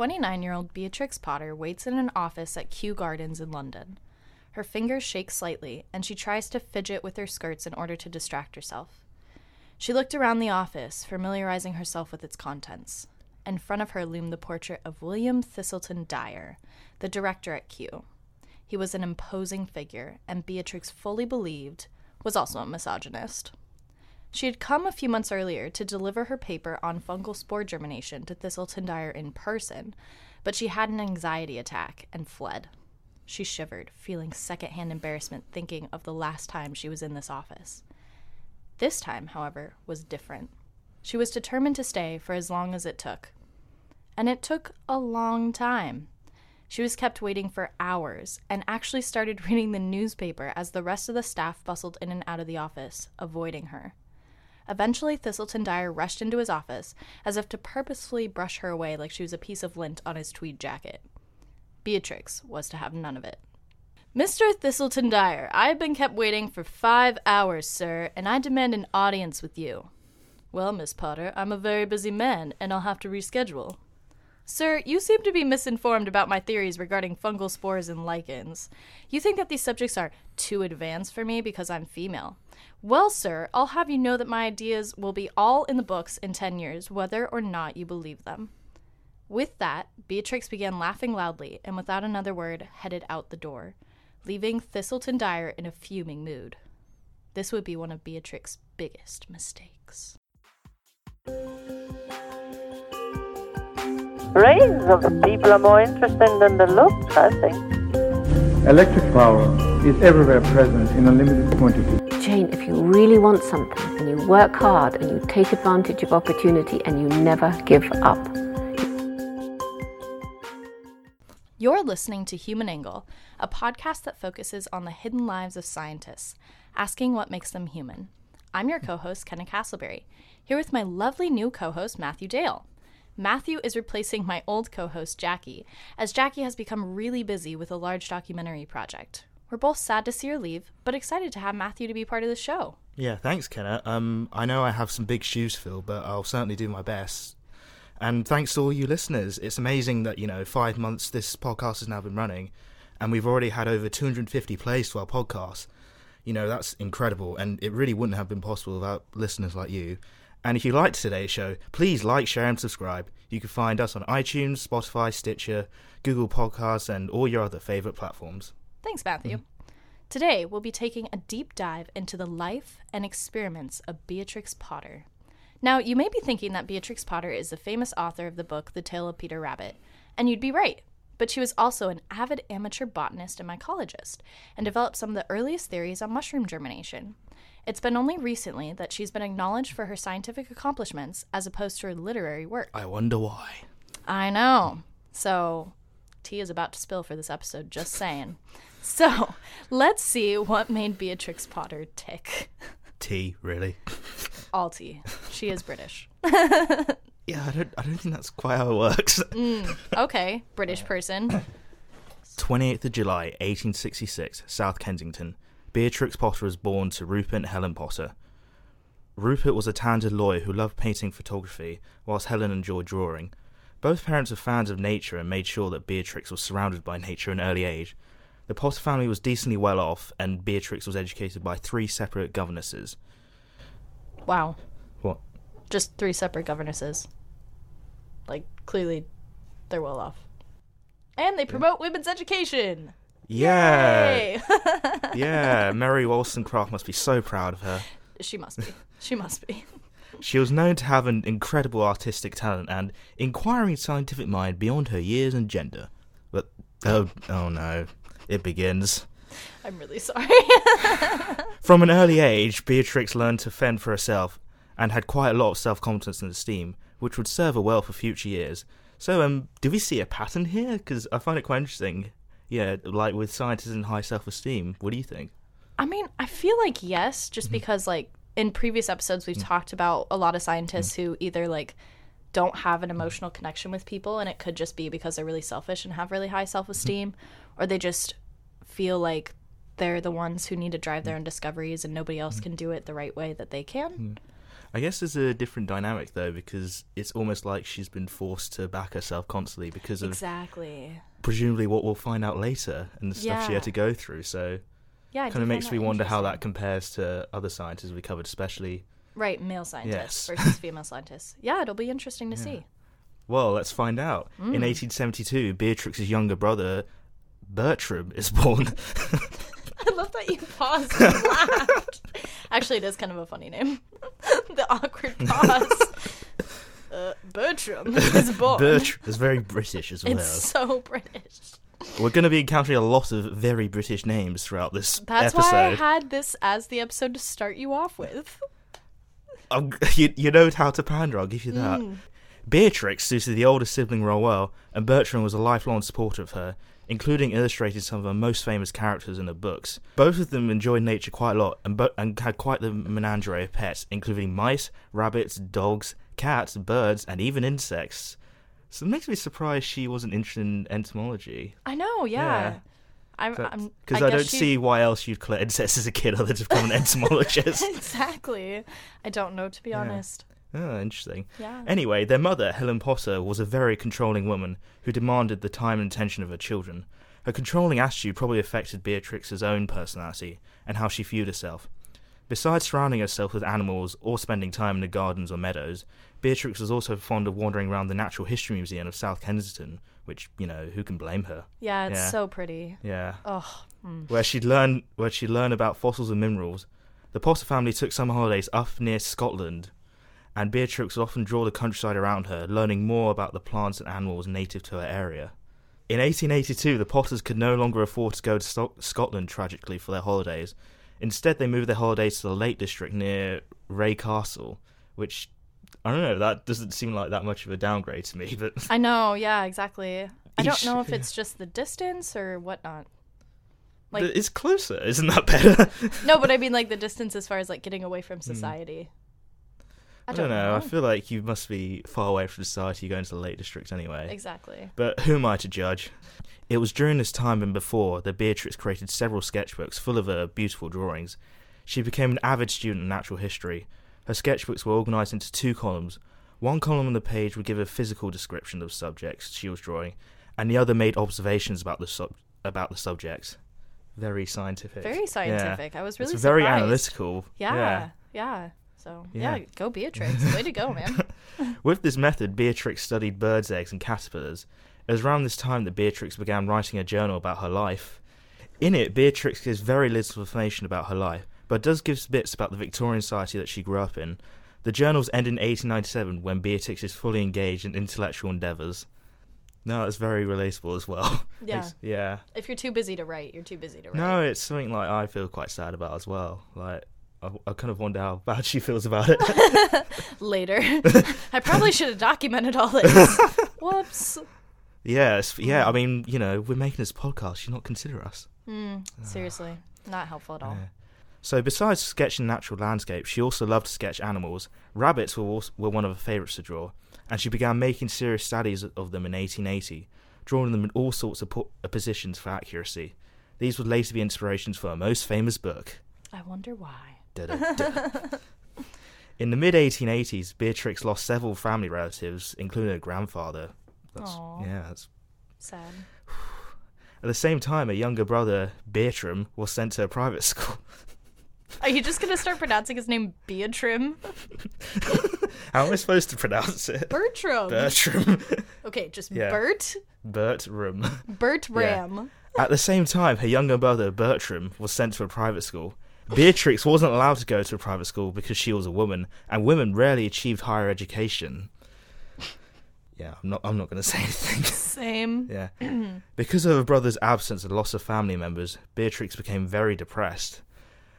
29 year old Beatrix Potter waits in an office at Kew Gardens in London. Her fingers shake slightly, and she tries to fidget with her skirts in order to distract herself. She looked around the office, familiarizing herself with its contents. In front of her loomed the portrait of William Thiselton Dyer, the director at Kew. He was an imposing figure, and Beatrix fully believed was also a misogynist. She had come a few months earlier to deliver her paper on fungal spore germination to Thiselton Dyer in person, but she had an anxiety attack and fled. She shivered, feeling secondhand embarrassment thinking of the last time she was in this office. This time, however, was different. She was determined to stay for as long as it took. And it took a long time. She was kept waiting for hours and actually started reading the newspaper as the rest of the staff bustled in and out of the office, avoiding her. Eventually, Thiselton Dyer rushed into his office as if to purposefully brush her away like she was a piece of lint on his tweed jacket. Beatrix was to have none of it. Mr. Thiselton Dyer, I have been kept waiting for five hours, sir, and I demand an audience with you. Well, Miss Potter, I'm a very busy man, and I'll have to reschedule. Sir, you seem to be misinformed about my theories regarding fungal spores and lichens. You think that these subjects are too advanced for me because I'm female. Well, sir, I'll have you know that my ideas will be all in the books in ten years, whether or not you believe them. With that, Beatrix began laughing loudly and without another word headed out the door, leaving Thiselton Dyer in a fuming mood. This would be one of Beatrix's biggest mistakes. brains of the people are more interesting than the looks, I think. Electric power is everywhere present in a limited quantity. Jane, if you really want something and you work hard and you take advantage of opportunity and you never give up. You're listening to Human Angle, a podcast that focuses on the hidden lives of scientists, asking what makes them human. I'm your co host, Kenna Castleberry, here with my lovely new co host, Matthew Dale. Matthew is replacing my old co host, Jackie, as Jackie has become really busy with a large documentary project. We're both sad to see her leave, but excited to have Matthew to be part of the show. Yeah, thanks, Kenna. Um, I know I have some big shoes to fill, but I'll certainly do my best. And thanks to all you listeners. It's amazing that, you know, five months this podcast has now been running, and we've already had over 250 plays to our podcast. You know, that's incredible, and it really wouldn't have been possible without listeners like you. And if you liked today's show, please like, share, and subscribe. You can find us on iTunes, Spotify, Stitcher, Google Podcasts, and all your other favorite platforms. Thanks, Matthew. Today, we'll be taking a deep dive into the life and experiments of Beatrix Potter. Now, you may be thinking that Beatrix Potter is the famous author of the book The Tale of Peter Rabbit, and you'd be right. But she was also an avid amateur botanist and mycologist, and developed some of the earliest theories on mushroom germination. It's been only recently that she's been acknowledged for her scientific accomplishments as opposed to her literary work. I wonder why. I know. So, tea is about to spill for this episode, just saying. So, let's see what made Beatrix Potter tick. Tea, really? All tea. She is British. Yeah, I don't. I don't think that's quite how it works. Mm, okay, British person. 28th of July, 1866, South Kensington. Beatrix Potter was born to Rupert and Helen Potter. Rupert was a talented lawyer who loved painting photography, whilst Helen enjoyed drawing. Both parents were fans of nature and made sure that Beatrix was surrounded by nature at an early age. The Potter family was decently well off, and Beatrix was educated by three separate governesses. Wow. What? Just three separate governesses. Like, clearly, they're well off. And they promote women's education. Yeah, Yay! yeah. Mary Wollstonecraft must be so proud of her. she must be. She must be. She was known to have an incredible artistic talent and inquiring scientific mind beyond her years and gender. But oh, oh no, it begins. I'm really sorry. From an early age, Beatrix learned to fend for herself and had quite a lot of self-confidence and esteem, which would serve her well for future years. So, um, do we see a pattern here? Because I find it quite interesting. Yeah, like with scientists and high self-esteem. What do you think? I mean, I feel like yes, just mm-hmm. because like in previous episodes we've mm. talked about a lot of scientists mm. who either like don't have an mm. emotional connection with people and it could just be because they're really selfish and have really high self-esteem or they just feel like they're the ones who need to drive their own discoveries and nobody else can do it the right way that they can. I guess there's a different dynamic though because it's almost like she's been forced to back herself constantly because of Exactly. presumably what we'll find out later and the stuff she had to go through. So Yeah, kind of makes me wonder how that compares to other scientists we covered, especially. Right, male scientists Yes. versus female scientists. Yeah, it'll be interesting to see. Well, let's find out. Mm. In 1872, Beatrix's younger brother Bertram is born. I love that you paused and laughed. Actually, it is kind of a funny name. the awkward pause. Uh, Bertram is born. Bertram is very British as well. It's so British. We're going to be encountering a lot of very British names throughout this That's episode. why I had this as the episode to start you off with. I'll- you, you know how to pander, I'll give you that. Mm. Beatrix suited the older sibling role well, and Bertram was a lifelong supporter of her, including illustrating some of her most famous characters in her books. Both of them enjoyed nature quite a lot and, bo- and had quite the menagerie of pets, including mice, rabbits, dogs, cats, birds, and even insects. So it makes me surprised she wasn't interested in entomology. I know, yeah. I'm, Because I'm, I, guess don't she- see why else you'd collect insects as a kid other than to become an entomologist. exactly. I don't know, to be honest. Oh, interesting. Yeah. Anyway, their mother, Helen Potter, was a very controlling woman who demanded the time and attention of her children. Her controlling attitude probably affected Beatrix's own personality and how she viewed herself. Besides surrounding herself with animals or spending time in the gardens or meadows, Beatrix was also fond of wandering around the Natural History Museum of South Kensington, which, you know, who can blame her? yeah, it's Yeah. so pretty. Yeah. Oh, mm. Where she'd learn where she'd learn about fossils and minerals. The Potter family took summer holidays up near Scotland, and Beatrix would often draw the countryside around her, learning more about the plants and animals native to her area. In 1882, the Potters could no longer afford to go to Scotland tragically for their holidays. Instead, they moved their holidays to the Lake District near Wray Castle, which I don't know. That doesn't seem like that much of a downgrade to me, but I know, yeah, exactly. I don't know if it's just the distance or whatnot. Like, it's closer. Isn't that better? no, but I mean, like, the distance as far as, like, getting away Hmm. from society. I don't know. I feel like you must be far away from society going to the Lake District anyway. Exactly. But who am I to judge? It was during this time and before that Beatrix created several sketchbooks full of her beautiful drawings. She became an avid student of natural history. Her sketchbooks were organised into two columns. One column on the page would give a physical description of subjects she was drawing, and the other made observations about the sub- about the subjects. Very scientific. Very Yeah. scientific. I was really it's very surprised. analytical. Yeah, yeah. So, yeah. Yeah. go Beatrix. Way to go, man. With this method, Beatrix studied birds' eggs and caterpillars. It was around this time that Beatrix began writing a journal about her life. In it, Beatrix gives very little information about her life, but does give bits about the Victorian society that she grew up in. The journals end in 1897 when Beatrix is fully engaged in intellectual endeavours. No, it's very relatable as well. Yeah. It's- yeah. if you're too busy to write, you're too busy to write. No, it's something like I feel quite sad about as well. Like, I, I kind of wonder how bad she feels about it. Later. I probably should have documented all this. Whoops. yes, Hmm. yeah. I mean, you know, we're making this podcast. Should not consider us. Mm, seriously. Not helpful at all. Yeah. So, besides sketching natural landscapes, she also loved to sketch animals. Rabbits were, also, were one of her favourites to draw, and she began making serious studies of them in 1880, drawing them in all sorts of po- uh, positions for accuracy. These would later be inspirations for her most famous book. I wonder why. In the mid 1880s, Beatrix lost several family relatives, including her grandfather. That's, Aw. yeah, that's Sad. At the same time, her younger brother, Bertram, was sent to a private school. Are you just going to start pronouncing his name Beatrim? How am I supposed to pronounce it? Bertram. Bertram. Okay, just Yeah. Bert. Bertram. Bertram. At the same time, her younger brother, Bertram, was sent to a private school. Beatrix wasn't allowed to go to a private school because she was a woman, and women rarely achieved higher education. Yeah, I'm not. I'm not going to say anything. Same. Yeah. because of her brother's absence and loss of family members, Beatrix became very depressed.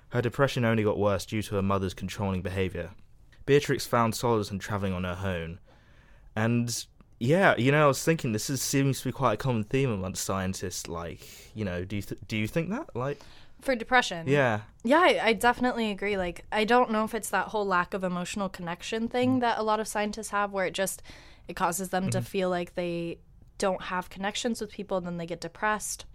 Her depression only got worse due to her mother's controlling behaviour. Beatrix found solace in travelling on her own. And yeah, you know, I was thinking this is, seems to be quite a common theme amongst scientists. Like, you know, do you th- do you think that? Like, For depression. yeah, Yeah, I, I definitely agree. Like, I don't know if it's that whole lack of emotional connection thing mm. that a lot of scientists have, where it just it causes them to mm-hmm. feel like they don't have connections with people, and then they get depressed.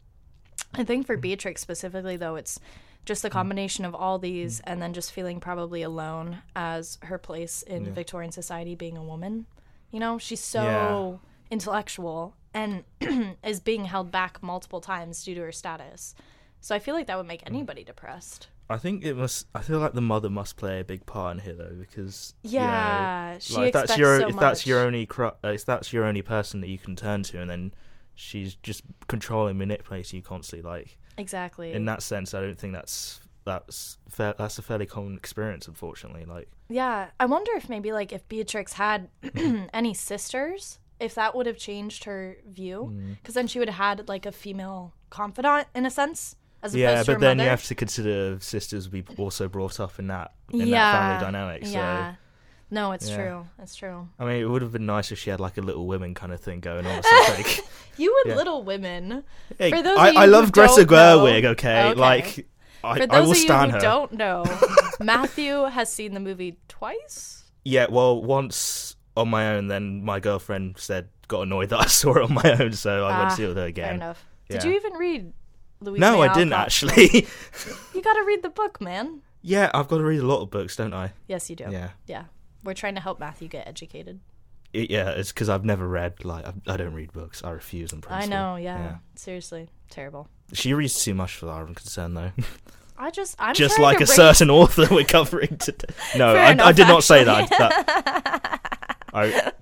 I think for mm. Beatrix specifically, though, it's just the mm. combination of all these and then just feeling probably alone as her place in Yeah. Victorian society being a woman. You know, she's so Yeah. intellectual and is being held back multiple times due to her status. So I feel like that would make anybody depressed. I think it must. I feel like the mother must play a big part in here though, because you know, Yeah, she like if that's expects your so if that's your only cru- uh, if that's your only person that you can turn to, and then she's just controlling, manipulating you constantly. Like Exactly. in that sense, I don't think that's that's fair, that's a fairly common experience, unfortunately. Like Yeah, I wonder if maybe like if Beatrix had any sisters, if that would have changed her view, Mm. because then she would have had like a female confidant in a sense, as yeah, but then you have to consider sisters be also brought up in that in yeah, that family dynamic. So yeah. No, it's Yeah. true. It's true. I mean, it would have been nice if she had like a Little Women kind of thing going on. Something. You and Yeah. Little Women. Hey, For those I, I love Greta Gerwig. Okay, Okay. like I, For I those will of you stand who her. don't know, Matthew has seen the movie twice. Yeah, well, once on my own, then my girlfriend said got annoyed that I saw it on my own, so I went Ah, to see it with her Fair again. enough. Did you even read No, May I didn't Alcott's book? actually. You got to read the book, man. yeah, I've got to read a lot of books, don't I? Yes, you do. Yeah, Yeah. We're trying to help Matthew get educated. It- yeah. It's because I've never read. Like, I, I don't read books. I refuse in I know, yeah. Seriously, terrible. She reads too much for that I'm concerned, though. I just, I'm Just trying like to a certain author we're covering today. No, Fair I, I enough, did not say that. actually. that I,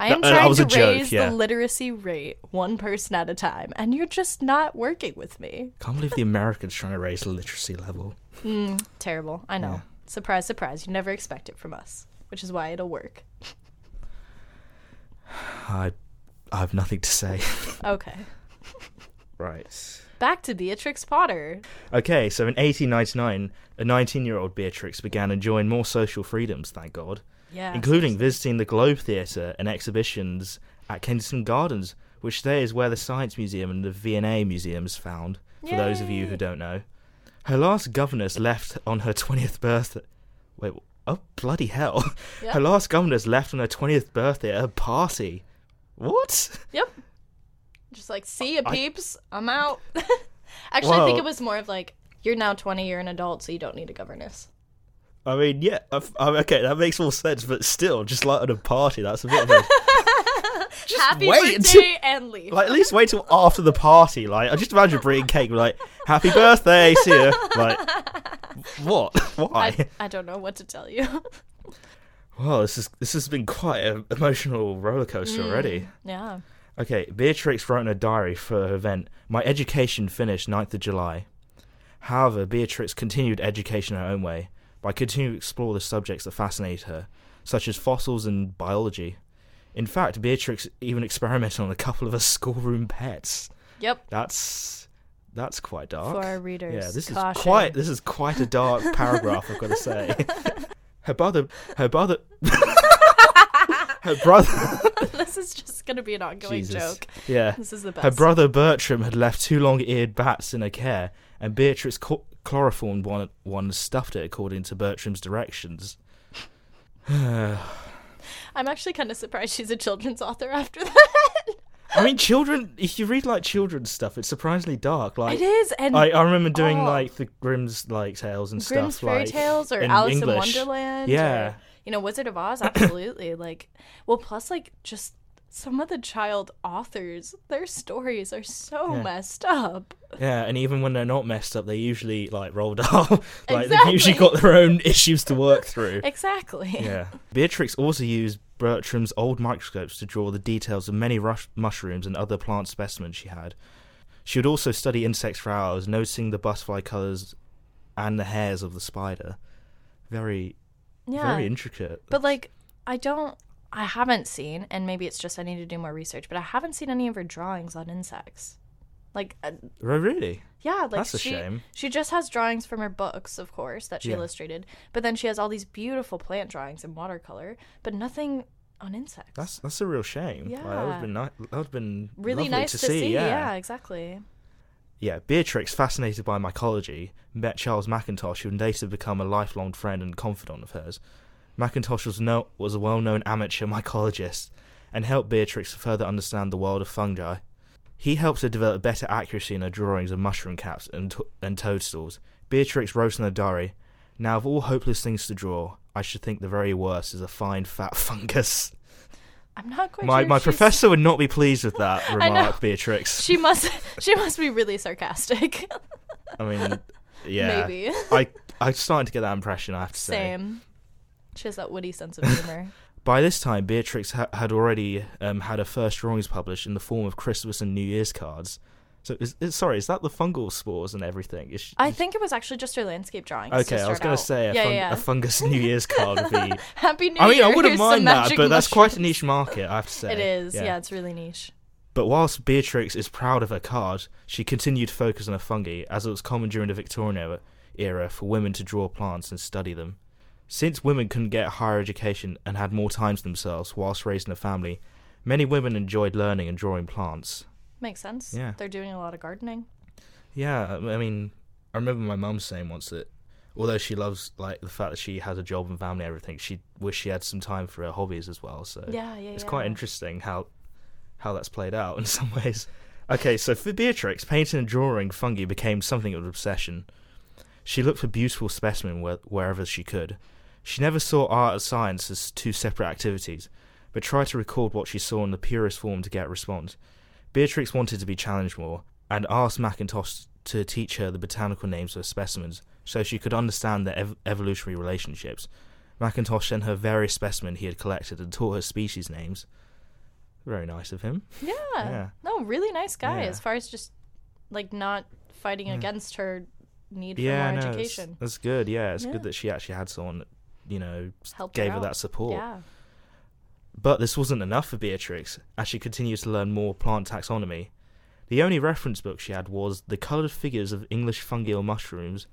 I am that- that trying to joke, raise yeah. the literacy rate one person at a time, and you're just not working with me. can't believe the Americans trying to raise the literacy level. Mm, terrible. I know. Yeah. Surprise, surprise. You never expect it from us, which is why it'll work. I, I have nothing to say. Okay. right. Back to Beatrix Potter. Okay, so in 1899, a 19 year old Beatrix began enjoying more social freedoms, thank God, Yeah. including visiting the Globe Theatre and exhibitions at Kensington Gardens, which today is where the Science Museum and the V&A Museum is found, for those of you who don't know. Her last governess left on her 20th birthday. Wait, oh, bloody hell. Yep. Her last governess left on her 20th birthday at a party. What? Yep. Just like, see ya, I- peeps. I'm out. Actually, I think it was more of like, you're now 20, you're an adult, so you don't need a governess. I mean, yeah, I've, I okay, that makes more sense, but still, just like at a party, that's a bit of a. Just Happy wait birthday and leave. Like, at least wait till after the party. Like, I just imagine bringing cake, like, "Happy birthday, see ya." Like, what? Why? I, I don't know what to tell you. Well, this is this has been quite an emotional roller coaster mm, already. yeah. Okay, Beatrix wrote in a diary for her event, My education finished 9th of July. However, Beatrix continued education her own way by continuing to explore the subjects that fascinated her, such as fossils and biology. In fact, Beatrix even experimented on a couple of her schoolroom pets. Yep. That's that's quite dark. For our readers. Yeah, this caution. is quite this is quite a dark paragraph. I've got to say. Her brother, her brother, her brother. this is just going to be an ongoing Jesus. joke. Yeah, This is the best. her brother Bertram had left two long-eared bats in her care, and Beatrix co- chloroformed one, one and stuffed it according to Bertram's directions. I'm actually kind of surprised she's a children's author after that. I mean, children. If you read like children's stuff, it's surprisingly dark. Like it is, and I, I remember doing Oh. like the Grimm's like tales and Grimm's stuff, fairy like tales or in Alice English. in Wonderland. Yeah. or, you know, Wizard of Oz. Absolutely. like, well, plus like just some of the child authors, their stories are so Yeah. messed up. Yeah, and even when they're not messed up, they usually like rolled up. like they've usually got their own issues to work through. Exactly. Yeah. Beatrix also used Bertram's old microscopes to draw the details of many rush- mushrooms and other plant specimens she had. She would also study insects for hours, noticing the butterfly colours and the hairs of the spider. Very, Yeah. very intricate. But like, I don't. I haven't seen, and maybe it's just I need to do more research. But I haven't seen any of her drawings on insects. Like, uh, really? yeah, like That's a she, shame. She just has drawings from her books, of course, that she Yeah. illustrated. But then she has all these beautiful plant drawings in watercolor, but nothing on insects. That's that's a real shame. Like, that would Yeah. have been ni- that would have been really nice to, to, see. Yeah. yeah. exactly. Yeah, Beatrix, fascinated by mycology, met Charles Mackintosh, who would later become a lifelong friend and confidant of hers. Mackintosh was, no, was a well known amateur mycologist and helped Beatrix further understand the world of fungi. He helped her develop better accuracy in her drawings of mushroom caps and, to- and toadstools. Beatrix wrote in her diary, Now of all hopeless things to draw, I should think the very worst is a fine fat fungus. I'm not quite My sure my she's- professor would not be pleased with that remark, Beatrix. She must. She must be really sarcastic. I mean, yeah. Maybe. I I'm starting to get that impression. I have to say. Same. She has that witty sense of humor. By this time, Beatrix ha- had already um, had her first drawings published in the form of Christmas and New Year's cards. So, is, is, sorry, is that the fungal spores and everything? Is she, I think it was actually just her landscape drawings. okay, I was going to say a, yeah, fun- yeah. a fungus New Year's card would be. Happy New I mean, Year. I wouldn't mind that, magic but that's quite a niche market, I have to say. It is. Yeah. it's really niche. But whilst Beatrix is proud of her card, she continued to focus on her fungi, as it was common during the Victorian era, era for women to draw plants and study them. Since women couldn't get a higher education and had more time to themselves whilst raising a family, many women enjoyed learning and drawing plants. Makes sense. Yeah. They're doing a lot of gardening. Yeah, I mean, I remember my mum saying once that although she loves like the fact that she has a job and family and everything, she wished she had some time for her hobbies as well. So Yeah, yeah, it's yeah. quite interesting how how that's played out in some ways. Okay, so for Beatrix, painting and drawing fungi became something of an obsession. She looked for beautiful specimen where, wherever she could. She never saw art and science as two separate activities, but tried to record what she saw in the purest form to get a response. Beatrix wanted to be challenged more, and asked Mackintosh to teach her the botanical names of specimens so she could understand their ev- evolutionary relationships. Mackintosh sent her various specimens he had collected and taught her species names. Very nice of him. Yeah. Yeah. No, really nice guy. Yeah. As far as just like not fighting against her need for yeah, more no, education. that's good. Yeah, it's Yeah. good that she actually had someone that, you know, Helped gave her, out. that support. Yeah. But this wasn't enough for Beatrix, as she continued to learn more plant taxonomy. The only reference book she had was The Coloured Figures of English Fungal Mushrooms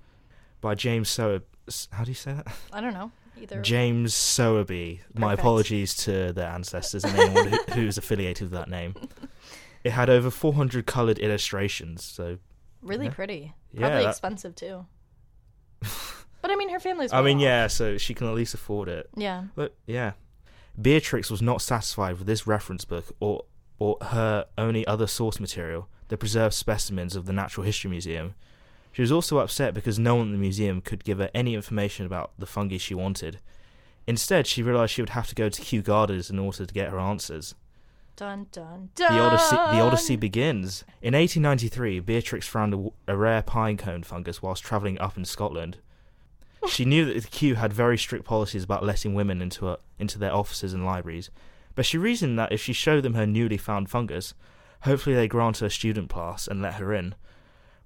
by James Sowerby. How do you say that? I don't know. Either James Sowerby. My apologies to their ancestors and anyone who, who's affiliated with that name. It had over 400 coloured illustrations, so really Yeah. pretty. Yeah, Probably that- expensive too. but I mean her family's I mean, yeah, so she can at least afford it. Yeah. But yeah, Beatrix was not satisfied with this reference book or or her only other source material, the preserved specimens of the Natural History Museum. She was also upset because no one in the museum could give her any information about the fungi she wanted. Instead, she realized she would have to go to Kew Gardens in order to get her answers. Dun dun dun. The Odyssey, the Odyssey begins. In 1893, Beatrix found a, a rare pine cone fungus whilst travelling up in Scotland. She knew that the Kew had very strict policies about letting women into her, into their offices and libraries, but she reasoned that if she showed them her newly found fungus, hopefully they grant her a student pass and let her in.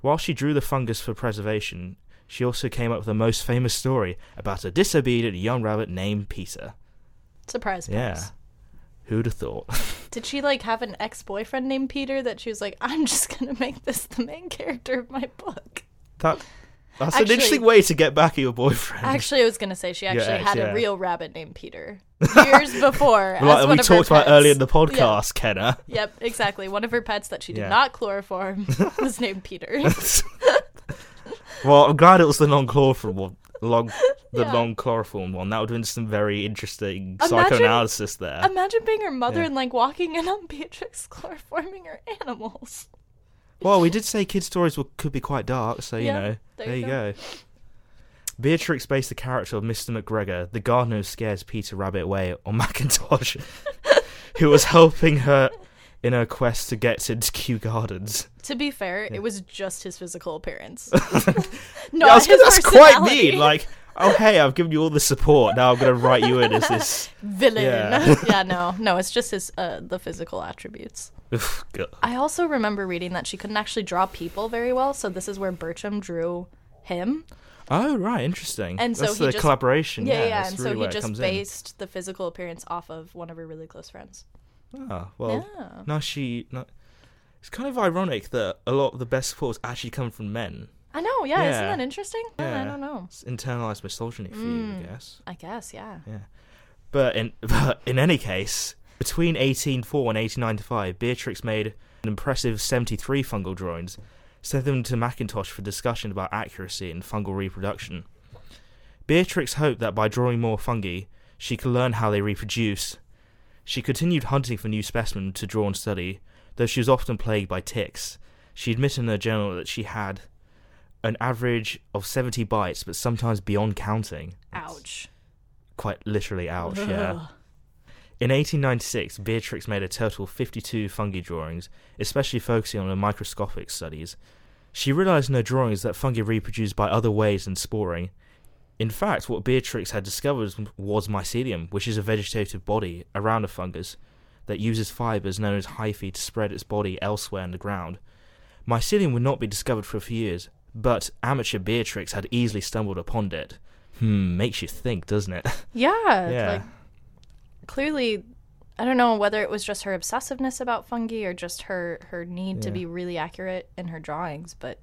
While she drew the fungus for preservation, she also came up with the most famous story about a disobedient young rabbit named Peter. Surprise Yeah. Who'd have thought? Did she like have an ex-boyfriend named Peter that she was like, I'm just gonna make this the main character of my book? That that's Actually- an interesting way to get back at your boyfriend. Actually, I was gonna say she actually had yeah. a real rabbit named Peter years before. Well, as like one we talked about earlier in the Yeah. podcast, Kenna. Yep, exactly. One of her pets that she did Yeah. not chloroform was named Peter. Well, I'm glad it was the non-chloroform one, long, the Yeah. non-chloroform one. That would have been some very interesting Imagine- psychoanalysis there. Imagine being her mother Yeah. and like walking in on Beatrix chloroforming her animals. Well, we did say kids' stories were, could be quite dark, so you Yeah, know, there there, you go. go. Beatrix based the character of Mr. McGregor, the gardener who scares Peter Rabbit away, on Macintosh, who was helping her in her quest to get into Kew Gardens. To be fair, it was just his physical appearance. Yeah, Not his that's quite mean. Like, oh hey, I've given you all the support. Now I'm gonna write you in as this. villain. Yeah. Yeah. no, no, it's just his uh, the physical attributes. I also remember reading that she couldn't actually draw people very well, so this is where Bertram drew him. Oh right, interesting. And so that's he the just- collaboration. Yeah, Yeah, yeah, and really so he just based the physical appearance off of one of her really close friends. in. Oh well, Yeah. no, she. No, it's kind of ironic that a lot of the best supports actually come from men. I know, yeah, isn't Yeah. that interesting? Uh, I don't know. It's internalized misogyny for you, I guess. I guess, yeah. Yeah, but in but in any case, between 1804 and 1895, Beatrix made an impressive 73 fungal drawings, sent them to Macintosh for discussion about accuracy and fungal reproduction. Beatrix hoped that by drawing more fungi, she could learn how they reproduce. She continued hunting for new specimens to draw and study, though she was often plagued by ticks. She admitted in her journal that she had an average of 70 bites, but sometimes beyond counting. Ouch. Quite literally, ouch, yeah. In 1896, Beatrix made a total of 52 fungi drawings, especially focusing on the microscopic studies. She realized in her drawings that fungi reproduce by other ways than sporing. In fact, what Beatrix had discovered was mycelium, which is a vegetative body around a fungus that uses fibers known as hyphae to spread its body elsewhere in the ground. Mycelium would not be discovered for a few years, but amateur Beatrix had easily stumbled upon it. Hmm, makes you think, doesn't it? Yeah. Yeah. Like clearly I don't know whether it was just her obsessiveness about fungi or just her her need to be really accurate in her drawings, but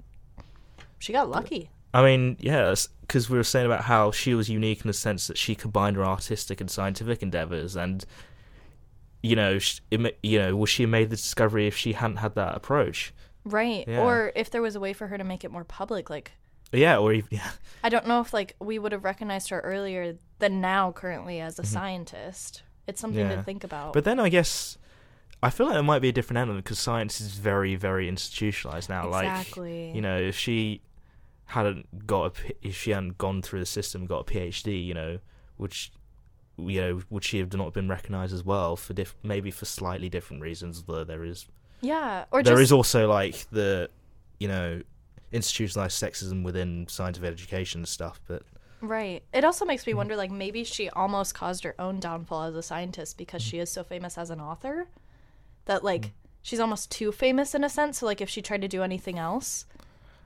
she got lucky. I mean, yeah, because we were saying about how she was unique in the sense that she combined her artistic and scientific endeavors, and you know, sh- it, ma- you know, would she have made the discovery if she hadn't had that approach? Right. Yeah. Or if there was a way for her to make it more public, like Yeah, or even, yeah, I don't know if like we would have recognized her earlier than now currently as a scientist. It's something Mm-hmm. Yeah. to think about. but then I guess I feel like there might be a different element because science is very, very institutionalized now. exactly. Like, you know, if she hadn't got a, if she hadn't gone through the system, got a PhD, you know, which you know, would she have not been recognized as well for diff- maybe for slightly different reasons? Though there is yeah. Or There just is also like the you know institutionalized sexism within scientific education and stuff but Right. It also makes me wonder like maybe she almost caused her own downfall as a scientist because Mm-hmm. she is so famous as an author that like Mm. she's almost too famous in a sense. So like if she tried to do anything else,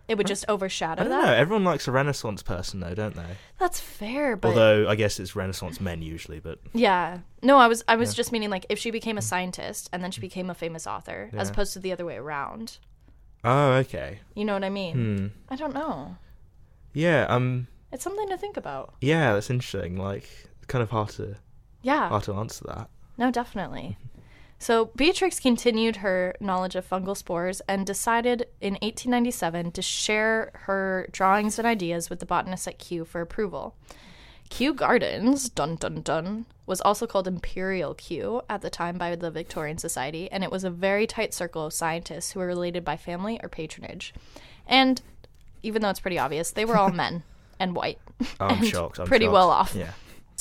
it would just i overshadow don't that. know everyone likes a renaissance person though don't they That's fair, but although i guess it's renaissance men usually but yeah. No, I was I was Yeah. Mm. just meaning like if she became a scientist and then she became a famous author as Yeah. opposed to the other way around. oh okay You know what I mean? hmm I don't know. yeah um It's something to think about. yeah that's interesting like kind of hard to Yeah. hard to answer that No, definitely. So Beatrix continued her knowledge of fungal spores and decided in 1897 to share her drawings and ideas with the botanists at Kew for approval. Kew Gardens, dun dun dun, was also called Imperial Kew at the time by the Victorian Society, and it was a very tight circle of scientists who were related by family or patronage. And even though it's pretty obvious, they were all men and white. Oh, i'm and shocked I'm pretty shocked. well off. yeah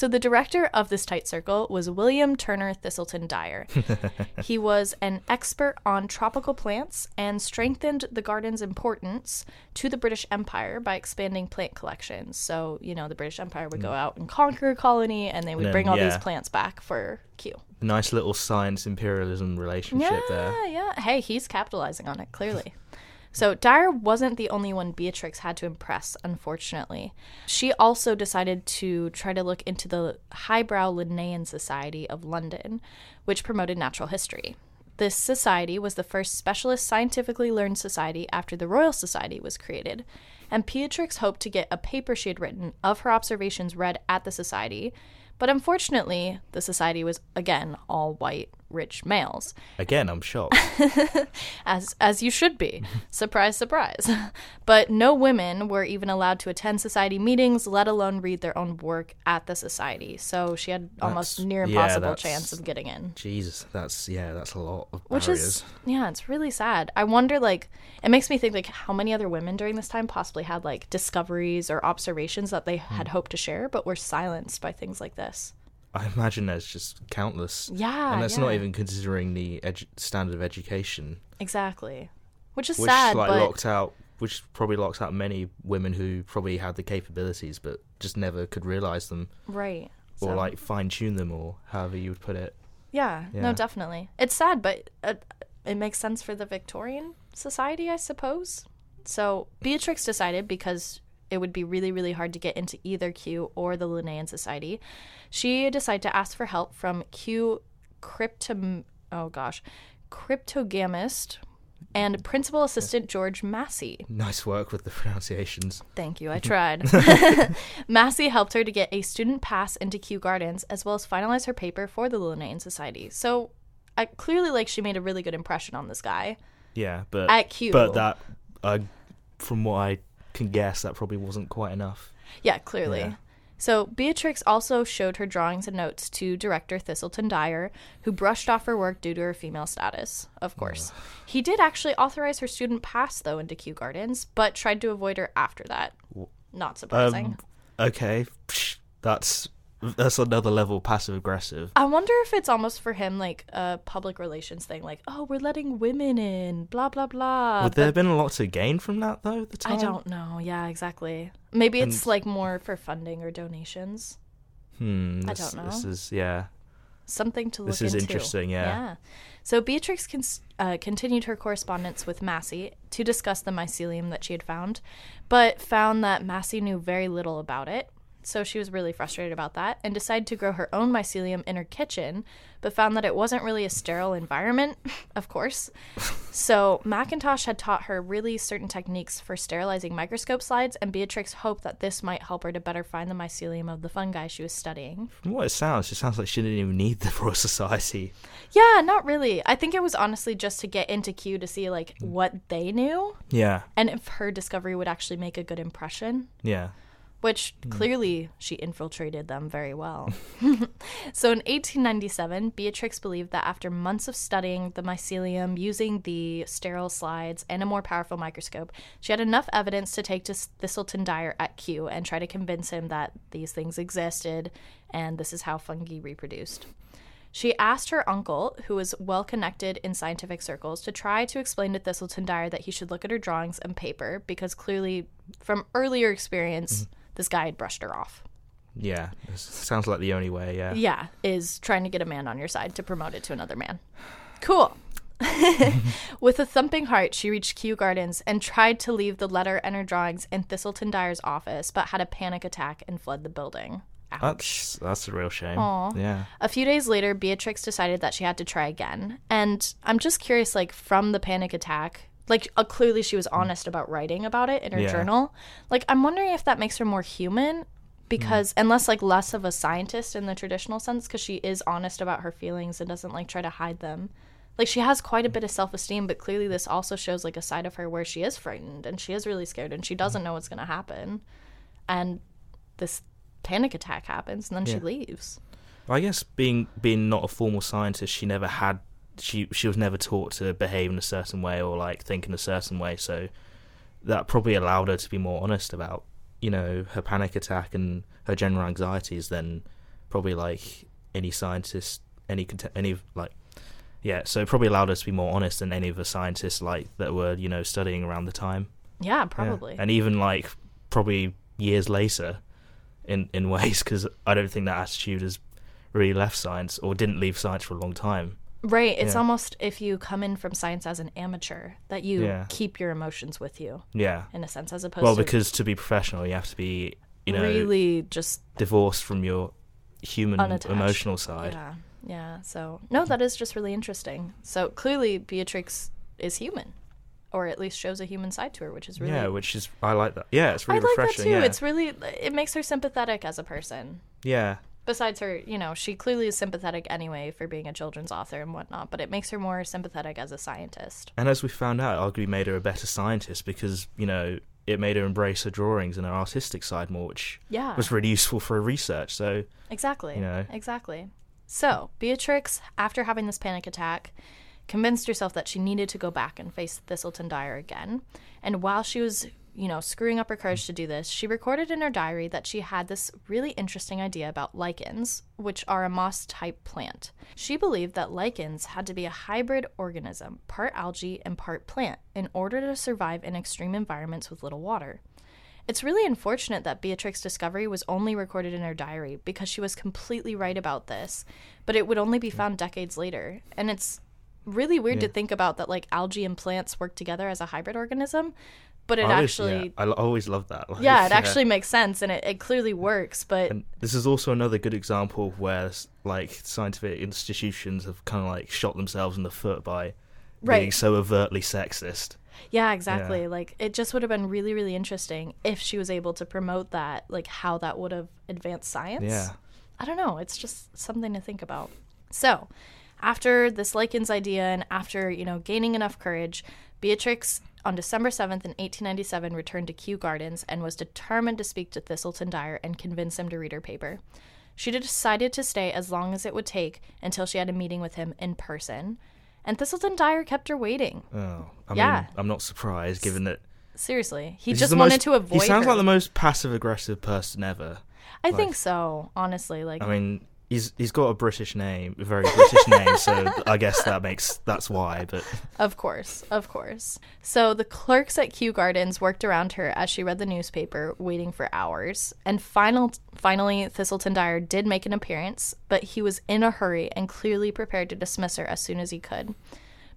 So the director of this tight circle was William Turner Thiselton Dyer. he was an expert on tropical plants and strengthened the garden's importance to the British Empire by expanding plant collections. So, you know, the British Empire would go mm. out and conquer a colony and they would then, bring all these plants back for Kew. nice little science imperialism relationship there. Yeah, there yeah. Hey, he's capitalizing on it, clearly. So Dyer wasn't the only one Beatrix had to impress, unfortunately. She also decided to try to look into the highbrow Linnean Society of London, which promoted natural history. This society was the first specialist scientifically learned society after the Royal Society was created, and Beatrix hoped to get a paper she had written of her observations read at the society. But unfortunately, the society was again all white, rich males again i'm shocked as as you should be. surprise, surprise. But no women were even allowed to attend society meetings, let alone read their own work at the society. So she had almost That's- near impossible that's- chance of getting in. jesus that's yeah that's a lot of Which barriers. is yeah, it's really sad. I wonder like it makes me think like how many other women during this time possibly had like discoveries or observations that they Hmm. had hoped to share but were silenced by things like this. I imagine there's just countless. Yeah. and that's not even considering the edu- standard of education, exactly. Which is which sad, like but locked out, which probably locks out many women who probably had the capabilities but just never could realize them right. or So- like fine tune them or however you would put it. Yeah, no, definitely. It's sad, but uh, it makes sense for the Victorian society, I suppose. So Beatrix decided because it would be really, really hard to get into either Kew or the Linnean Society, she decided to ask for help from Kew cryptom oh gosh, cryptogamist and principal assistant George Massee. Nice work with the pronunciations. Thank you. I tried. Massee helped her to get a student pass into Kew Gardens as well as finalize her paper for the Linnean Society. So, I clearly like she made a really good impression on this guy Yeah, but at Kew. but that, uh, from what I can guess, that probably wasn't quite enough. yeah, clearly. Yeah. So Beatrix also showed her drawings and notes to director Thiselton Dyer, who brushed off her work due to her female status, of course. He did actually authorize her student pass, though, into Kew Gardens, but tried to avoid her after that. Not surprising. Um, okay, that's that's another level passive aggressive. I wonder if it's almost for him like a public relations thing, like, oh, we're letting women in, blah blah blah. Would there have been a lot to gain from that though? The time, I don't know. Yeah, exactly. Maybe it's And- like more for funding or donations. Hmm. I This, don't know. This know. is yeah. Something to look This is into. interesting, yeah. Yeah. So Beatrix cons- uh, continued her correspondence with Massee to discuss the mycelium that she had found, but found that Massee knew very little about it. So she was really frustrated about that and decided to grow her own mycelium in her kitchen, but found that it wasn't really a sterile environment, of course. So Macintosh had taught her really certain techniques for sterilizing microscope slides, and Beatrix hoped that this might help her to better find the mycelium of the fungi she was studying. From what it sounds, it sounds like she didn't even need the Royal Society. Yeah, not really. I think it was honestly just to get into Kew to see like what they knew Yeah, and if her discovery would actually make a good impression, yeah. Which hmm. clearly she infiltrated them very well. so in 1897, Beatrix believed that after months of studying the mycelium using the sterile slides and a more powerful microscope, she had enough evidence to take to Thiselton Dyer at Kew and try to convince him that these things existed and this is how fungi reproduced. She asked her uncle, who was well connected in scientific circles, to try to explain to Thiselton Dyer that he should look at her drawings and paper because clearly, from earlier experience, mm-hmm. This guy had brushed her off. Yeah, sounds like the only way. Yeah. Yeah, is trying to get a man on your side to promote it to another man. Cool. With a thumping heart, she reached Kew Gardens and tried to leave the letter and her drawings in Thiselton Dyer's office, but had a panic attack and fled the building. Ouch. That's that's a real shame. Aw. Yeah. A few days later, Beatrix decided that she had to try again. And I'm just curious, like, from the panic attack, like, uh, clearly she was honest about writing about it in her Yeah. journal. Like, I'm wondering if that makes her more human because, unless, like, less of a scientist in the traditional sense, because she is honest about her feelings and doesn't, like, try to hide them. Like, she has quite a bit of self esteem, but clearly this also shows, like, a side of her where she is frightened and she is really scared and she doesn't know what's going to happen. And this panic attack happens and then she Yeah. leaves. I guess being being not a formal scientist, she never had she she was never taught to behave in a certain way or like think in a certain way. So that probably allowed her to be more honest about you know her panic attack and her general anxieties than probably like any scientist any any like yeah. So it probably allowed her to be more honest than any of the scientists like that were you know studying around the time. Yeah, Yeah. probably. and even like probably years later in in ways because i don't think that attitude has really left science or didn't leave science for a long time right. It's Yeah. almost if you come in from science as an amateur that you Yeah. keep your emotions with you yeah in a sense, as opposed to well to because to be professional you have to be you know really just divorced from your human Unattached. emotional side yeah, yeah. So no, that is just really interesting. So clearly Beatrix is human, or at least shows a human side to her, which is really yeah which is i like that yeah it's really I like that too. yeah It's really it makes her sympathetic as a person. yeah Besides her, you know, she clearly is sympathetic anyway for being a children's author and whatnot, but it makes her more sympathetic as a scientist. and as we found out it arguably made her a better scientist because you know it made her embrace her drawings and her artistic side more which Yeah. was really useful for her research so Exactly. You know? Exactly. So, Beatrix, after having this panic attack, convinced herself that she needed to go back and face Thiselton Dyer again. And while she was, you know, screwing up her courage to do this, she recorded in her diary that she had this really interesting idea about lichens, which are a moss type plant. She believed that lichens had to be a hybrid organism, part algae and part plant, in order to survive in extreme environments with little water. It's really unfortunate that Beatrix's discovery was only recorded in her diary because she was completely right about this, but it would only be found decades later. And it's really weird to think about that like algae and plants work together as a hybrid organism, but it always- actually yeah, I always love that like, yeah, it actually makes sense and it, it clearly works, but And this is also another good example of where like scientific institutions have kind of like shot themselves in the foot by being so overtly sexist. yeah, exactly. Like it just would have been really really interesting if she was able to promote that, like how that would have advanced science. Yeah. I don't know. It's just something to think about. So, After this Lichens idea and after, you know, gaining enough courage, Beatrix on December 7th in 1897 returned to Kew Gardens and was determined to speak to Thiselton Dyer and convince him to read her paper. She decided to stay as long as it would take until she had a meeting with him in person. And Thiselton Dyer kept her waiting. Oh, I Yeah. mean, I'm not surprised given that Seriously. He just wanted most- to avoid He sounds her. like the most passive aggressive person ever. I think so, honestly. Like I mean, he's he's got a British name, a very British name, so I guess that makes that's why. But Of course, of course. So the clerks at Kew Gardens worked around her as she read the newspaper, waiting for hours. And final, finally, Thiselton Dyer did make an appearance, but he was in a hurry and clearly prepared to dismiss her as soon as he could.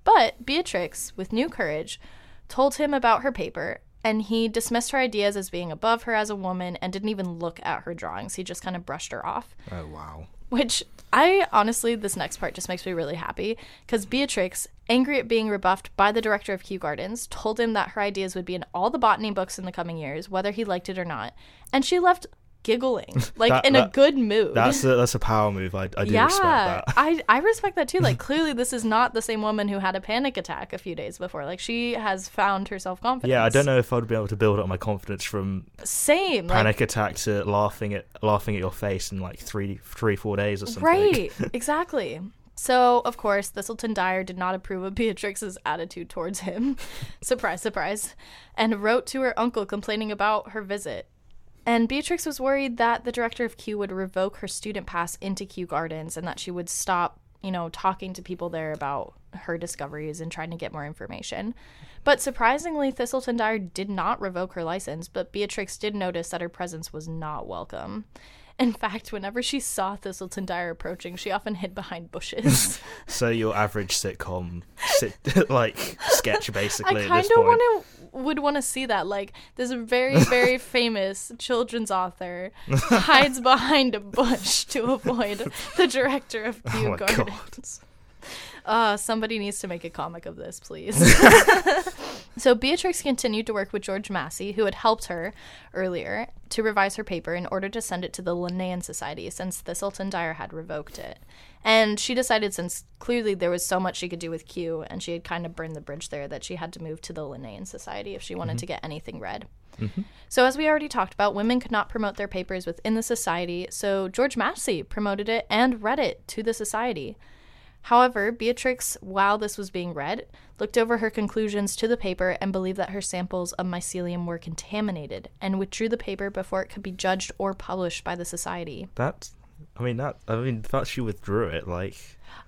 But Beatrix, with new courage, told him about her paper, and he dismissed her ideas as being above her as a woman and didn't even look at her drawings. He just kind of brushed her off. oh wow, Which I honestly, this next part just makes me really happy because Beatrix, angry at being rebuffed by the director of Kew Gardens, told him that her ideas would be in all the botany books in the coming years, whether he liked it or not. And she left giggling, like That- in a good mood. that's a, that's a power move. I, I do yeah, respect that. I, I respect that too. Like, clearly, this is not the same woman who had a panic attack a few days before. Like, she has found her self confidence. Yeah, I don't know if I'd be able to build up my confidence from Same. Like, panic attack to laughing at laughing at your face in like three, three, four days or something. Right, exactly. So, of course, Thiselton Dyer did not approve of Beatrix's attitude towards him. surprise, surprise. And wrote to her uncle complaining about her visit. And Beatrix was worried that the director of Kew would revoke her student pass into Kew Gardens and that she would stop, you know, talking to people there about her discoveries and trying to get more information. But surprisingly, Thiselton Dyer did not revoke her license, but Beatrix did notice that her presence was not welcome. In fact, whenever she saw Thiselton Dyer approaching, she often hid behind bushes. So your average sitcom, sit, like sketch, basically. I kind of want to would want to see that. Like this very very famous children's author hides behind a bush to avoid the director of Kew Oh my God. Gardens. Uh, somebody needs to make a comic of this, please. So Beatrix continued to work with George Massee, who had helped her earlier to revise her paper in order to send it to the Linnean Society, since Thiselton Dyer had revoked it. And she decided, since clearly there was so much she could do with Kew and she had kind of burned the bridge there, that she had to move to the Linnean Society if she wanted mm-hmm. to get anything read. Mm-hmm. So, as we already talked about, women could not promote their papers within the society, so George Massee promoted it and read it to the society. However, Beatrix, while this was being read, looked over her conclusions to the paper and believed that her samples of mycelium were contaminated and withdrew the paper before it could be judged or published by the society. That, I mean that. I mean the fact she withdrew it, like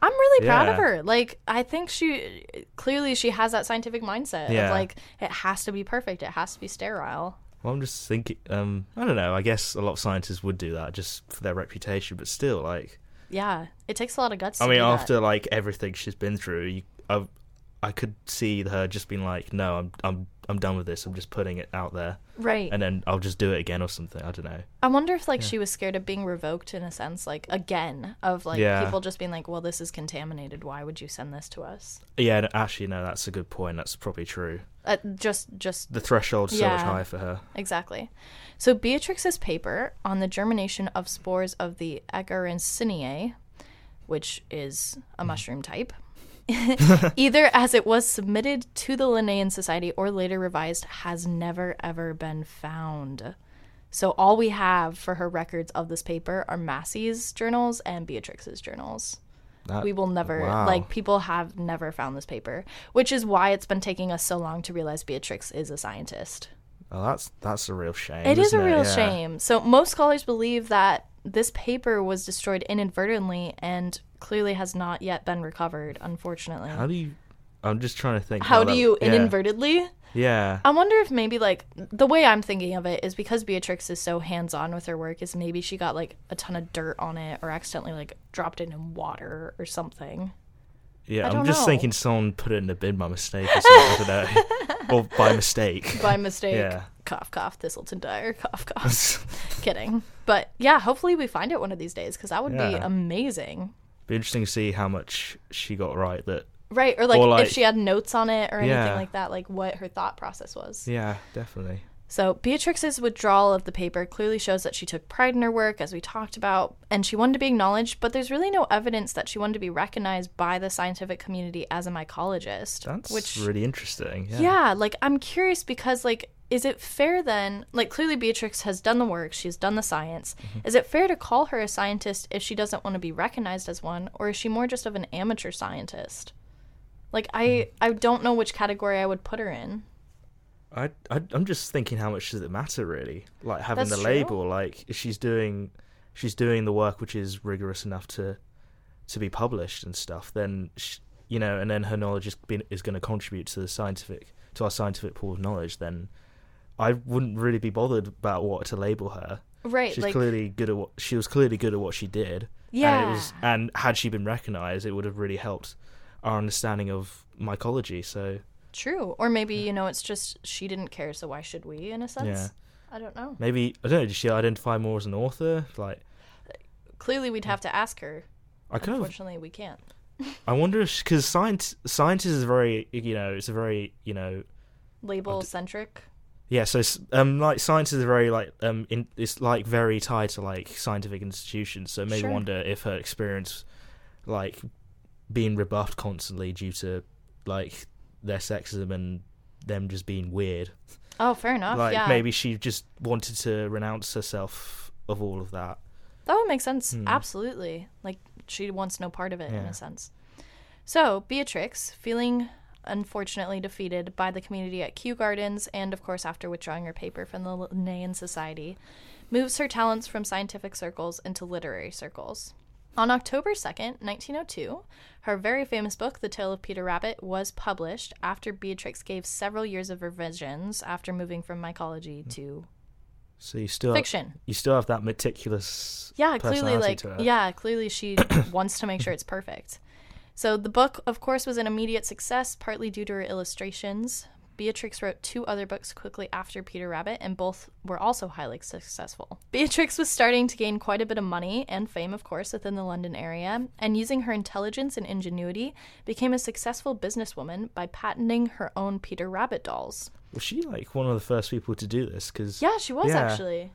I'm really proud of her. Like, I think she clearly she has that scientific mindset Yeah. of like it has to be perfect, it has to be sterile. Well, I'm just thinking. Um, I don't know. I guess a lot of scientists would do that just for their reputation, but still, like, Yeah, it takes a lot of guts. I to mean, do that. after like everything she's been through, you, I, I could see her just being like, "No, I'm, I'm, I'm done with this. I'm just putting it out there, right, and then I'll just do it again or something." I don't know. I wonder if like she was scared of being revoked in a sense, like again, of like Yeah. people just being like, "Well, this is contaminated. Why would you send this to us?" Yeah, no, actually, no, that's a good point. That's probably true. Uh, just, just The threshold's so much higher for her. exactly. So Beatrix's paper on the germination of spores of the Agaricinae, which is a mushroom type, either as it was submitted to the Linnean Society or later revised, has never ever been found. So all we have for her records of this paper are Massee's journals and Beatrix's journals. That, We will never wow. like people have never found this paper, which is why it's been taking us so long to realize Beatrix is a scientist. Oh, that's that's a real shame. It is a real Yeah. shame. So most scholars believe that this paper was destroyed inadvertently and clearly has not yet been recovered, unfortunately. How do you? I'm just trying to think. How do that- you yeah. inadvertently? Yeah. I wonder if maybe like the way I'm thinking of it is because Beatrix is so hands-on with her work is maybe she got like a ton of dirt on it or accidentally like dropped it in water or something. Yeah, I'm just know. thinking someone put it in the bin by mistake or something. Don't or by mistake. By mistake. Yeah. Cough cough Thiselton Dyer. Cough cough. Kidding. But yeah, hopefully we find it one of these days because that would be amazing. Be interesting to see how much she got right. That Right, or like, Or, like- if she had notes on it or anything Yeah. like that, like what her thought process was. yeah, definitely. So, Beatrix's withdrawal of the paper clearly shows that she took pride in her work, as we talked about, and she wanted to be acknowledged, but there's really no evidence that she wanted to be recognized by the scientific community as a mycologist. That's which, really interesting. Yeah. yeah, like, I'm curious because, like, is it fair then? Like, clearly Beatrix has done the work, she's done the science. Mm-hmm. Is it fair to call her a scientist if she doesn't want to be recognized as one, or is she more just of an amateur scientist? Like, I, hmm. I don't know which category I would put her in. I, I I'm just thinking how much does it matter really? Like having That's the true. label, like she's doing she's doing the work which is rigorous enough to to be published and stuff, then sh you know, and then her knowledge is is going to contribute to the scientific to our scientific pool of knowledge. Then I wouldn't really be bothered about what to label her. Right, She's like, clearly good at what she was clearly good at what she did. yeah. And, it was, and had she been recognized, it would have really helped our understanding of mycology. So True. Or maybe, you know, it's just she didn't care, so why should we, in a sense? Yeah. I don't know. maybe I don't know. Did she identify more as an author? Like Clearly, we'd have to ask her. I of Unfortunately, we can't. I wonder if because science science is very you know it's a very you know Label centric. Yeah so um like science is very like um in, it's like very tied to like scientific institutions so maybe Sure. wonder if her experience like being rebuffed constantly due to like their sexism and them just being weird Oh, fair enough. like yeah. maybe she just wanted to renounce herself of all of that That would make sense. Hmm. Absolutely. Like, she wants no part of it, in a sense. So, Beatrix, feeling unfortunately defeated by the community at Kew Gardens, and of course after withdrawing her paper from the Linnean Society, moves her talents from scientific circles into literary circles. On October 2nd, 1902, her very famous book, The Tale of Peter Rabbit, was published after Beatrix gave several years of revisions after moving from mycology hmm. to so you still fiction. you still have that meticulous Yeah, clearly, like, yeah, clearly she wants to make sure it's perfect. So the book, of course, was an immediate success, partly due to her illustrations. Beatrix wrote two other books quickly after Peter Rabbit, and both were also highly successful. Beatrix was starting to gain quite a bit of money and fame, of course, within the London area, and using her intelligence and ingenuity, became a successful businesswoman by patenting her own Peter Rabbit dolls. Was she like one of the first people to do this? Because Yeah, she was Yeah. actually.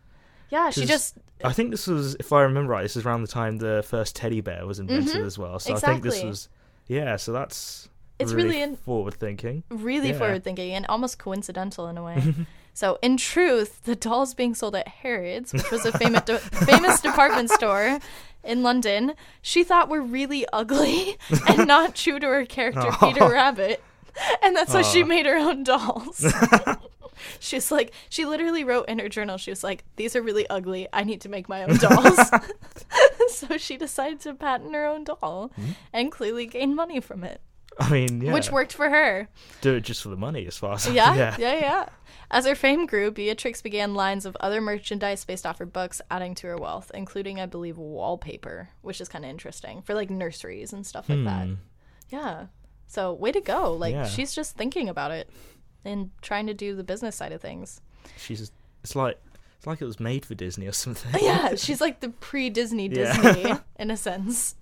Yeah, she just I think this was, if I remember right, this is around the time the first teddy bear was invented as well. So I think this Mm-hmm. Was, yeah. So that's It's really, really in- forward thinking. really Yeah. forward thinking and almost coincidental in a way. so, in truth, the dolls being sold at Harrods, which was a famous de- famous department store in London, she thought were really ugly and not true to her character Peter Rabbit. And that's why she made her own dolls. She's like, she literally wrote in her journal, she was like, these are really ugly. I need to make my own dolls. so she decided to patent her own doll and clearly gain money from it, I mean, yeah, which worked for her. do it just for the money, as far as Yeah, yeah. yeah, yeah, As her fame grew, Beatrix began lines of other merchandise based off her books, adding to her wealth, including, I believe, wallpaper, which is kind of interesting for like nurseries and stuff like that. Yeah. So, way to go. Like, Hmm. Yeah. she's just thinking about it and trying to do the business side of things. She's, it's like, it's like it was made for Disney or something. Yeah, she's like the pre Disney Yeah. Disney in a sense.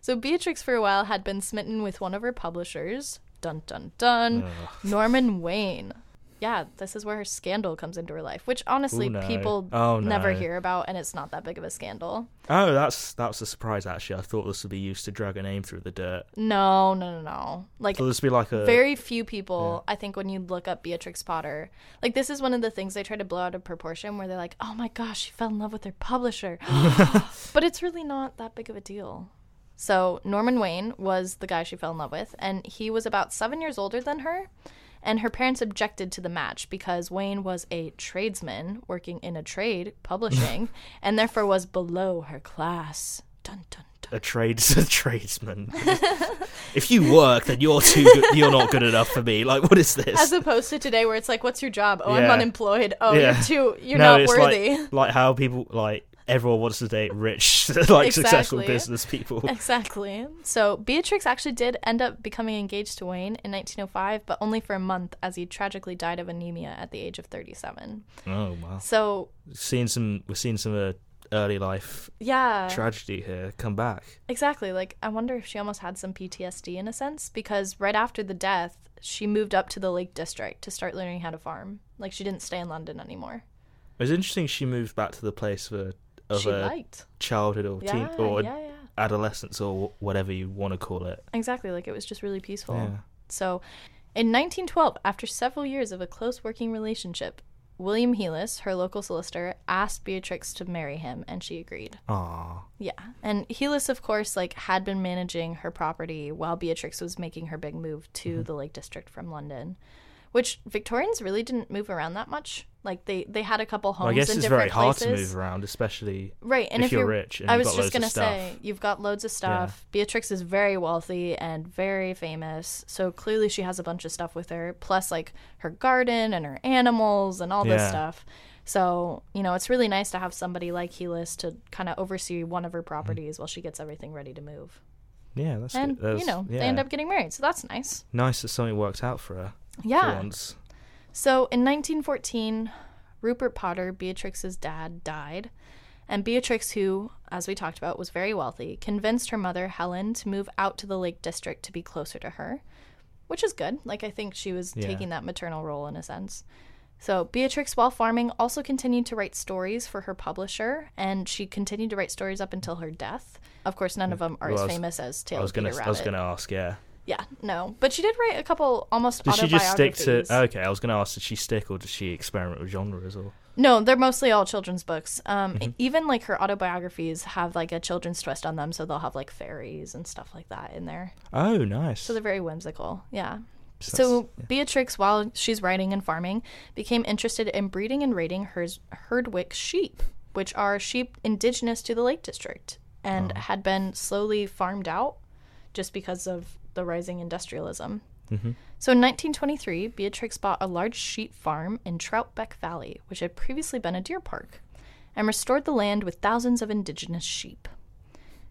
So Beatrix for a while had been smitten with one of her publishers, dun dun dun, Norman Wayne. Yeah, this is where her scandal comes into her life, which honestly Ooh, no. people Oh, never hear about and it's not that big of a scandal. Oh, that's that was a surprise. Actually, I thought this would be used to drag a name through the dirt. No, no, no, no. Like So this would be like a very few people i think when you look up beatrix potter like this is one of the things they try to blow out of proportion where they're like oh my gosh she fell in love with her publisher but it's really not that big of a deal so norman wayne was the guy she fell in love with and he was about seven years older than her and her parents objected to the match because Wayne was a tradesman working in a trade, publishing, and therefore was below her class. Dun dun dun. a trades a tradesman. if you work, then you're too good. You're not good enough for me. Like, what is this? As opposed to today, where it's like, "What's your job? Oh, I'm unemployed. Oh, Yeah. you're too. You're no, not worthy." Like, like how people like everyone wants to date rich, like successful business people. exactly. So Beatrix actually did end up becoming engaged to Wayne in 1905, but only for a month, as he tragically died of anemia at the age of 37. Oh wow! So Seeing some, we're seeing some uh, early life Yeah. tragedy here come back. Exactly. Like, I wonder if she almost had some PTSD in a sense because right after the death, she moved up to the Lake District to start learning how to farm. Like, she didn't stay in London anymore. It was interesting she moved back to the place a, of she a liked. childhood or Yeah, teen or yeah, yeah. adolescence or whatever you want to call it. Exactly. Like, it was just really peaceful. So, in 1912, after several years of a close working relationship, William Heelis, her local solicitor, asked Beatrix to marry him, and she agreed. Aw. Yeah. And Heelis, of course, like had been managing her property while Beatrix was making her big move to Mm-hmm. the Lake District from London. Which Victorians really didn't move around that much. Like they, they had a couple homes Well, I guess in it's different very hard places. to move around, especially Right, and if if, you're you're rich I was just gonna say you've got loads of stuff. Beatrix is very wealthy and very famous, so clearly she has a bunch of stuff with her. Plus, like her garden and her animals and all this stuff. So you know, it's really nice to have somebody like Heelis to kind of oversee one of her mm-hmm. properties while she gets everything ready to move. yeah, that's And good. That's- you know, yeah. they end up getting married, so that's nice. nice that something worked out for her. For Yeah. once. So in 1914, Rupert Potter, Beatrix's dad, died. And Beatrix, who, as we talked about, was very wealthy, convinced her mother, Helen, to move out to the Lake District to be closer to her, which is good. Like, I think she was Yeah. taking that maternal role in a sense. So, Beatrix, while farming, also continued to write stories for her publisher, and she continued to write stories up until her death. Of course, none mm. of them are Well, as was- famous as Tale I was of gonna Peter I was gonna ask, yeah. Yeah, no. But she did write a couple almost Did she just stick to. Okay, I was gonna ask did she stick or did she experiment with genres or? No, they're mostly all children's books. Um, Mm-hmm. Even like her autobiographies have like a children's twist on them, so they'll have like fairies and stuff like that in there. Oh, nice. So they're very whimsical. Yeah. So So that's- Beatrix, while she's writing and farming, became interested in breeding and raiding her Herdwick sheep, which are sheep indigenous to the Lake District and Oh. had been slowly farmed out just because of the rising industrialism. Mm-hmm. So in 1923, Beatrix bought a large sheep farm in Troutbeck Valley, which had previously been a deer park, and restored the land with thousands of indigenous sheep.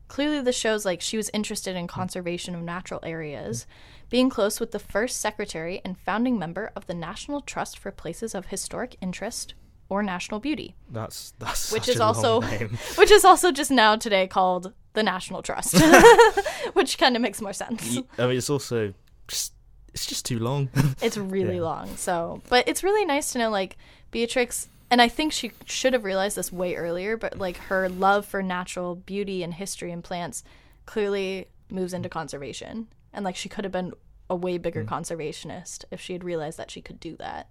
Clearly, this shows like she was interested in conservation of natural areas, being close with the first secretary and founding member of the National Trust for Places of Historic Interest or National Beauty, That's that's which is also which is also just now today called the National Trust, which kind of makes more sense. I mean, it's also just it's just too long. It's really Yeah. long. So, but it's really nice to know like Beatrix and I think she should have realized this way earlier, but like her love for natural beauty and history and plants clearly moves into conservation. And like she could have been a way bigger Mm. conservationist if she had realized that she could do that.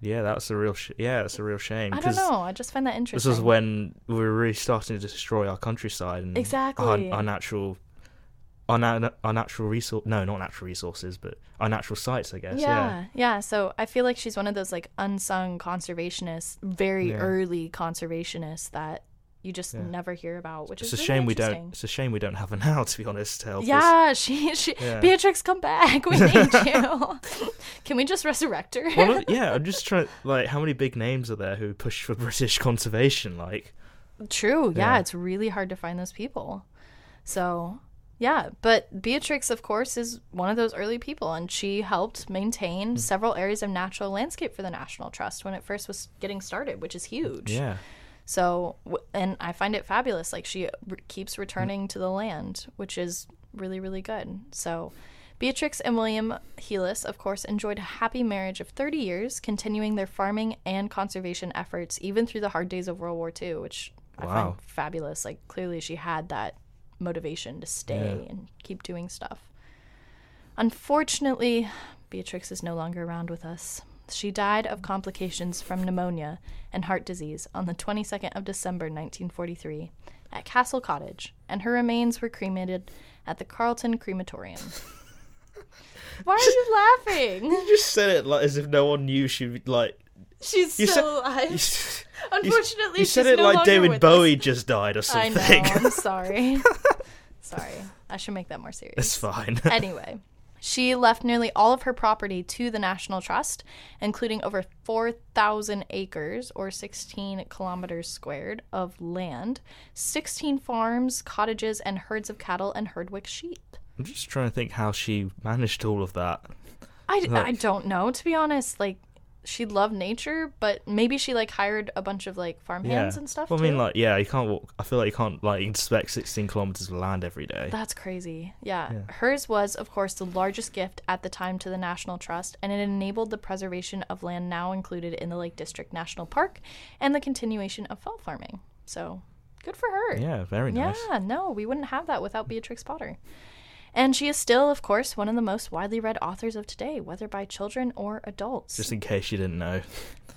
Yeah, that's a real sh- yeah, that's a real shame. I don't know. I just find that interesting. This is when we were really starting to destroy our countryside and Exactly. our, our natural, our, na- our natural resource. No, not natural resources, but our natural sites. I guess. Yeah. yeah, yeah. So I feel like she's one of those like unsung conservationists, very Yeah. early conservationists that you just Yeah. never hear about, which It's is a really shame we don't. It's a shame we don't have her now. To be honest, to help us. Yeah, she, she Yeah. Beatrix, come back. We need you. Can we just resurrect her? Well, yeah, I'm just trying. Like, how many big names are there who push for British conservation? Like, True. Yeah, Yeah. it's really hard to find those people. So, yeah, but Beatrix, of course, is one of those early people, and she helped maintain Mm. several areas of natural landscape for the National Trust when it first was getting started, which is huge. yeah, So, and I find it fabulous. Like she re- keeps returning to the land, which is really, really good. So, Beatrix and William Heelis, of course, enjoyed a happy marriage of 30 years, continuing their farming and conservation efforts even through the hard days of World War II, which I find fabulous. Like, clearly she had that motivation to stay Yeah. and keep doing stuff. Unfortunately, Beatrix is no longer around with us. She died of complications from pneumonia and heart disease on the 22nd of December 1943 at Castle Cottage, and her remains were cremated at the Carleton Crematorium. Why are you laughing? you just said it like as if no one knew she like. She's You still said- alive. You, Unfortunately, you said it no like David Bowie us. just died or something. I know. I'm sorry. sorry. I should make that more serious. it's fine. anyway, she left nearly all of her property to the National Trust, including over 4,000 acres or 16 kilometers squared of land, 16 farms, cottages, and herds of cattle and Herdwick sheep. I'm just trying to think how she managed all of that. I, I don't know, to be honest. Like, she loved nature, but maybe she like hired a bunch of like farm hands and stuff. Well, I mean, too. like, yeah, you can't walk. I feel like you can't like inspect 16 kilometers of land every day. That's crazy. Yeah. Yeah. Hers was, of course, the largest gift at the time to the National Trust, and it enabled the preservation of land now included in the Lake District National Park and the continuation of fall farming. So good for her. yeah, very nice. Yeah, no, we wouldn't have that without Beatrix Potter. And she is still, of course, one of the most widely read authors of today, whether by children or adults. Just in case you didn't know.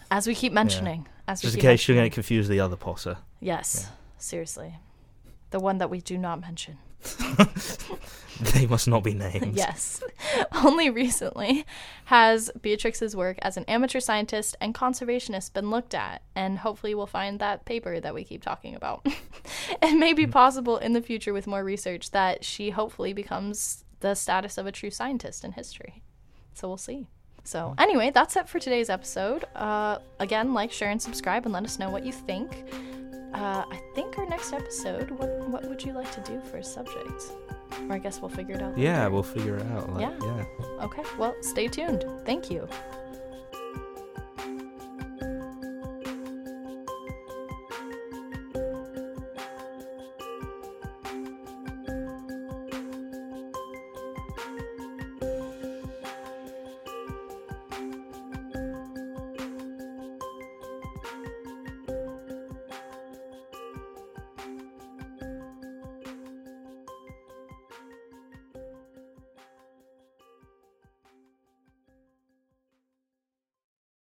as we keep mentioning. As Just in case you mentioning. get confused with the other Potter. Yes, seriously. The one that we do not mention. They must not be named. Yes. Only recently has Beatrix's work as an amateur scientist and conservationist been looked at, and hopefully we'll find that paper that we keep talking about. it may be possible in the future with more research that she hopefully becomes the status of a true scientist in history. So we'll see. So, anyway, that's it for today's episode. Uh, again, like, share, and subscribe, and let us know what you think. Uh, I think our next episode, what, what would you like to do for a subject? Or I guess we'll figure it out. Yeah, later. we'll figure it out. Like, Yeah. yeah. Okay, well, stay tuned. Thank you.